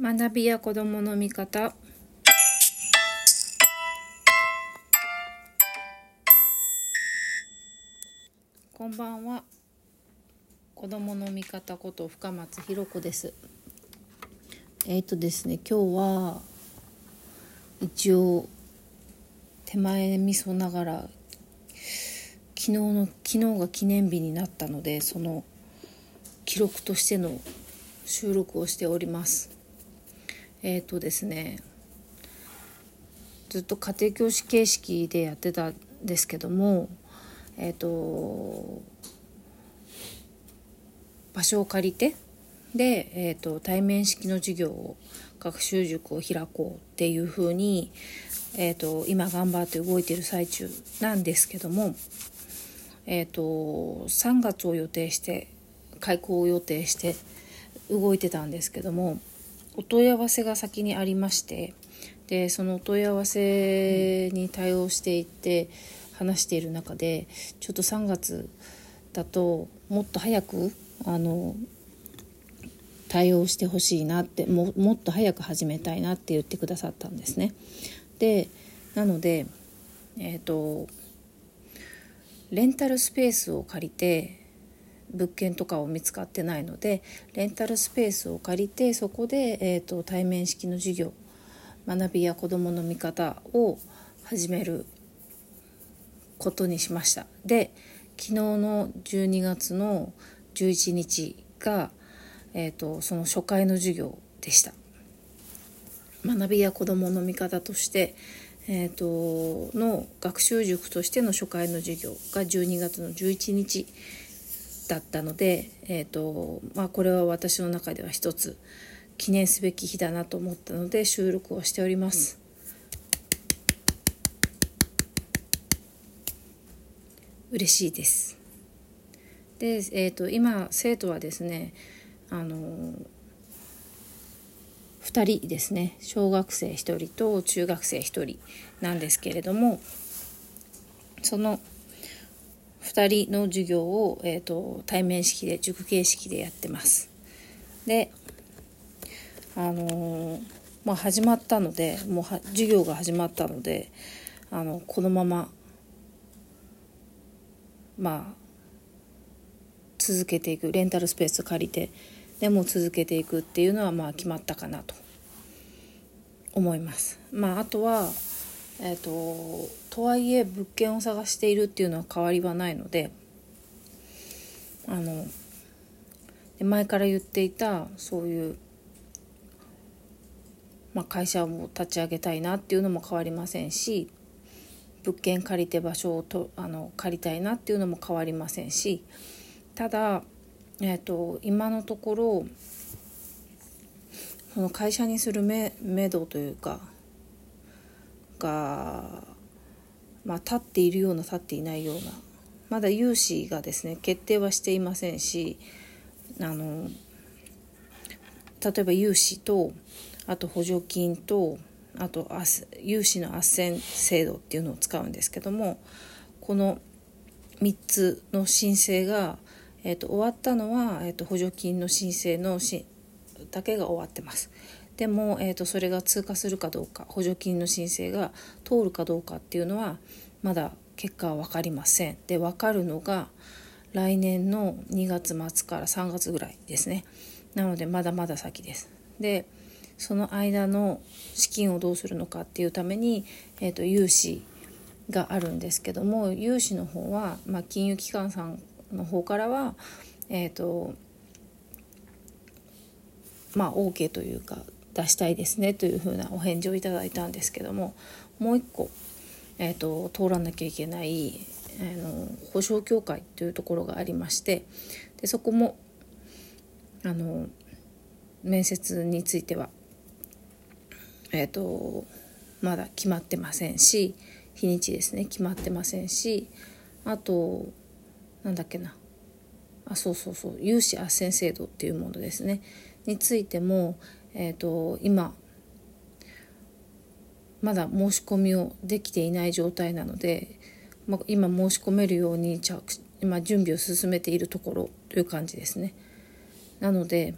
学びや子どもの見方。こんばんは。子どもの見方こと深松ひろ子です。えっ、とですね今日は一応手前味噌ながら昨日の昨日が記念日になったのでその記録としての収録をしております。えっ、ー、とですねずっと家庭教師形式でやってたんですけどもえっ、ー、と場所を借りてで、えーと、対面式の授業を学習塾を開こうっていうふうに、えーと、今頑張って動いてる最中なんですけども、えーと、3月を予定して開校を予定して動いてたんですけどもお問い合わせが先にありましてでそのお問い合わせに対応していって話している中でちょっと3月だともっと早くあの対応してほしいなってもっと早く始めたいなって言ってくださったんですね。でなのでえっ、ー、とレンタルスペースを借りて物件とかを見つかってないのでレンタルスペースを借りてそこで、えーと、対面式の授業学びや子どもの見方を始めることにしました。で昨日の12月の11日が、えーと、その初回の授業でした。学びや子どもの見方として、えーとの学習塾としての初回の授業が12月の11日だったので、えーとまあ、これは私の中では一つ記念すべき日だなと思ったので収録をしております。嬉しいです。で、えーと、今生徒はですねあの2人ですね小学生1人と中学生1人なんですけれどもその2人の授業を、えーと、対面式で塾形式でやってます。であのー、まあ、始まったのでもう授業が始まったのであのこのまままあ続けていくレンタルスペース借りてでも続けていくっていうのはまあ決まったかなと思います。まあ、あとはえーと、とはいえ物件を探しているっていうのは変わりはないのであの前から言っていたそういう、まあ、会社を立ち上げたいなっていうのも変わりませんし物件借りて場所をとあの借りたいなっていうのも変わりませんしただ、えーと、今のところその会社にするめめどというかが、まあ、立っているような立っていないようなまだ融資がですね決定はしていませんしあの例えば融資とあと補助金とあと融資の斡旋制度っていうのを使うんですけどもこの3つの申請が、えーと、終わったのは、えーと補助金の申請のしだけが終わってます。でも、えーと、それが通過するかどうか補助金の申請が通るかどうかっていうのはまだ結果は分かりません。で分かるのが来年の2月末から3月ぐらいですね。なのでまだまだ先です。でその間の資金をどうするのかっていうために、えーと、融資があるんですけども融資の方は、まあ、金融機関さんの方からは、えーとまあ、OK というか出したいですねというふうなお返事をいただいたんですけどももう一個、えーと、通らなきゃいけない、えー、の保証協会というところがありましてでそこもあの面接については、えーと、まだ決まってませんし日にちですね決まってませんしあとなんだっけなあそうそうそう融資斡旋制度っていうものですねについても、えーと、今まだ申し込みをできていない状態なので、まあ、今申し込めるように今準備を進めているところという感じですね。なので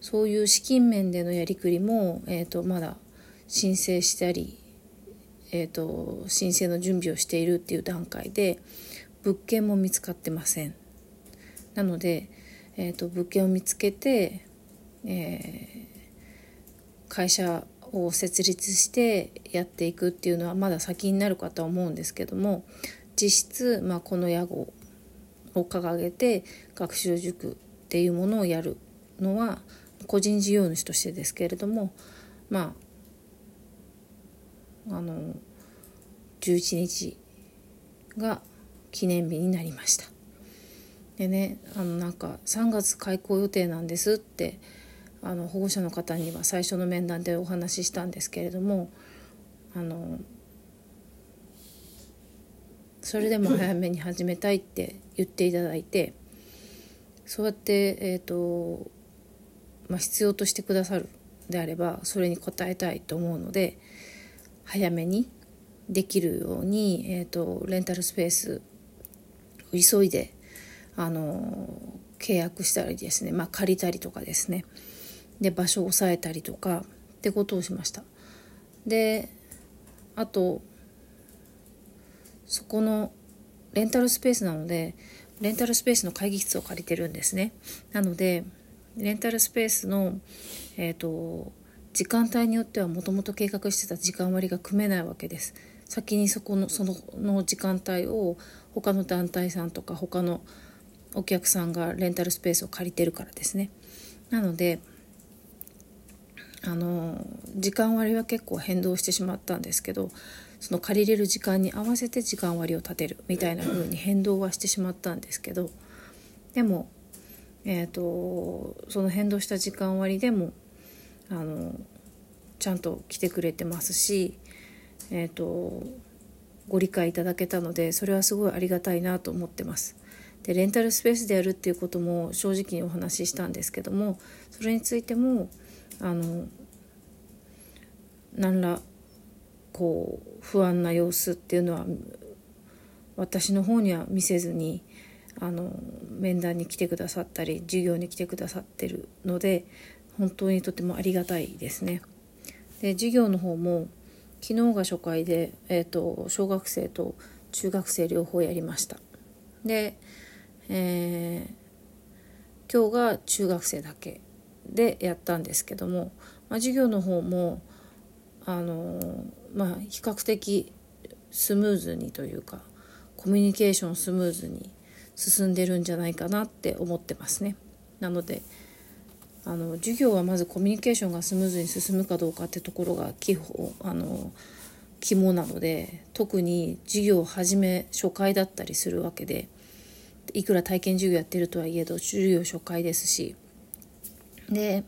そういう資金面でのやりくりも、えーと、まだ申請したり、えーと、申請の準備をしているっていう段階で物件も見つかってません。なので、えーと、物件を見つけて、えー、会社を設立してやっていくっていうのはまだ先になるかとは思うんですけども実質、まあ、この屋号を掲げて学習塾っていうものをやるのは個人事業主としてですけれどもまああの11日が記念日になりました。でねあのなんか3月開校予定なんですってあの保護者の方には最初の面談でお話ししたんですけれどもあのそれでも早めに始めたいって言っていただいてそうやって、えーとまあ、必要としてくださるであればそれに応えたいと思うので早めにできるように、えーと、レンタルスペース急いであの契約したりですね、まあ、借りたりとかですねで場所を押さえたりとかってことをしました。であとそこのレンタルスペースなのでレンタルスペースの会議室を借りてるんですね。なのでレンタルスペースのえっ、ー、と時間帯によってはもともと計画してた時間割が組めないわけです。先にそこのそのの時間帯を他の団体さんとか他のお客さんがレンタルスペースを借りてるからですね。なのであの時間割は結構変動してしまったんですけどその借りれる時間に合わせて時間割を立てるみたいな風に変動はしてしまったんですけどでも、えーと、その変動した時間割でもあのちゃんと来てくれてますし、えーとご理解いただけたのでそれはすごいありがたいなと思ってます。でレンタルスペースでやるっていうことも正直にお話ししたんですけどもそれについてもあの何らこう不安な様子っていうのは私の方には見せずにあの面談に来てくださったり授業に来てくださってるので本当にとてもありがたいですね。で授業の方も昨日が初回で、えーと、小学生と中学生両方やりました。で、えー、今日が中学生だけでやったんですけども、まあ、授業の方もあのまあ比較的スムーズにというかコミュニケーションスムーズに進んでるんじゃないかなって思ってますね。なのであの授業はまずコミュニケーションがスムーズに進むかどうかってところが基本あの肝なので特に授業を始め初回だったりするわけでいくら体験授業やってるとはいえど授業初回ですしで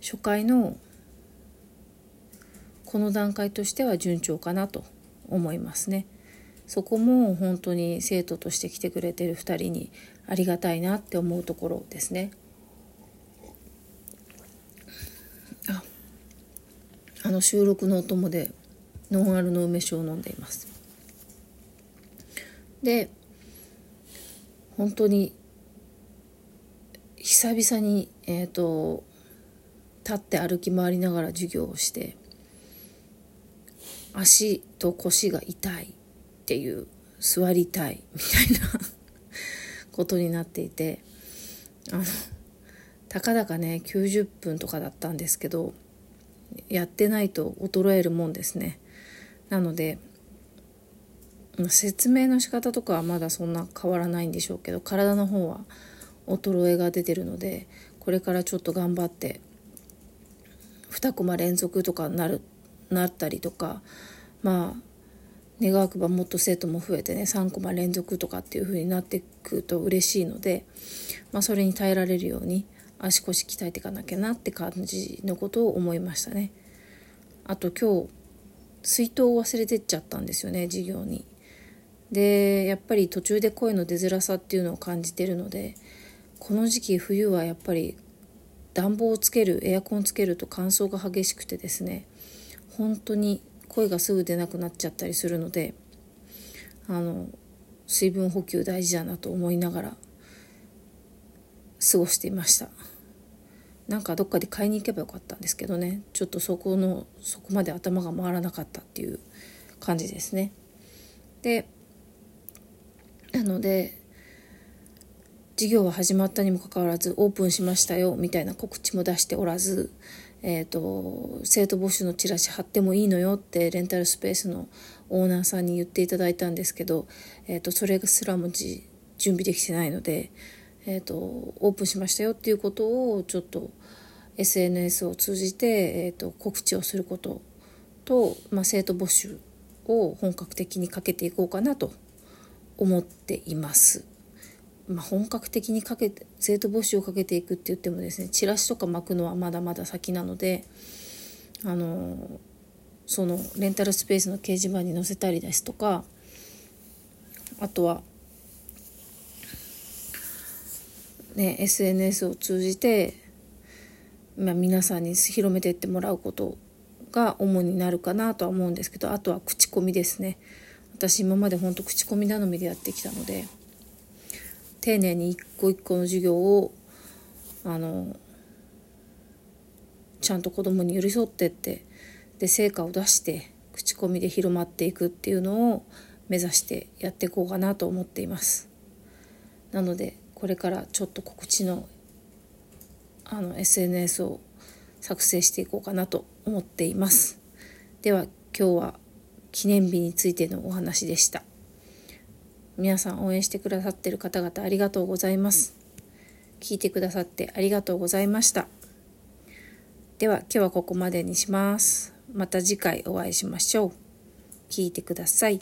初回のこの段階としては順調かなと思いますね。そこも本当に生徒として来てくれてる2人にありがたいなって思うところですね。ああの収録のお供でノンアルの梅酒を飲んでいます。で本当に久々に、えーと、立って歩き回りながら授業をして足と腰が痛いっていう座りたいみたいな ことになっていてあのたかだかね90分とかだったんですけどやってないと衰えるもんですね。なので説明の仕方とかはまだそんな変わらないんでしょうけど体の方は衰えが出てるのでこれからちょっと頑張って2コマ連続とかなるなったりとかまあ願わくばもっと生徒も増えてね3コマ連続とかっていう風になっていくと嬉しいので、まあ、それに耐えられるように足腰鍛えていかなきゃなって感じのことを思いましたね。あと今日水筒を忘れてっちゃったんですよね授業に。でやっぱり途中で声の出づらさっていうのを感じてるのでこの時期冬はやっぱり暖房をつけるエアコンつけると乾燥が激しくてですね本当に声がすぐ出なくなっちゃったりするのであの水分補給大事だなと思いながら過ごしていましたなんかどっかで買いに行けばよかったんですけどねちょっとそこのそこまで頭が回らなかったっていう感じですね。でなので授業は始まったにもかかわらずオープンしましたよみたいな告知も出しておらず、えーと、生徒募集のチラシ貼ってもいいのよってレンタルスペースのオーナーさんに言っていただいたんですけど、えーと、それすらも準備できてないので、えーと、オープンしましたよっていうことをちょっと SNS を通じて、えー、と告知をすることと、まあ、生徒募集を本格的にかけていこうかなと思っています。まあ、本格的にかけて生徒募集をかけていくって言ってもですねチラシとか巻くのはまだまだ先なのであのそのレンタルスペースの掲示板に載せたりですとかあとは、ね、SNS を通じて、まあ、皆さんに広めていってもらうことが主になるかなとは思うんですけどあとは口コミですね。私今までほんと口コミ頼みでやってきたので丁寧に一個一個の授業をあのちゃんと子供に寄り添ってってで成果を出して口コミで広まっていくっていうのを目指してやっていこうかなと思っています。なのでこれからちょっと告知のあの SNS を作成していこうかなと思っています。では今日は記念日についてのお話でした。皆さん応援してくださってる方々ありがとうございます。聞いてくださってありがとうございました。では今日はここまでにします。また次回お会いしましょう。聞いてください。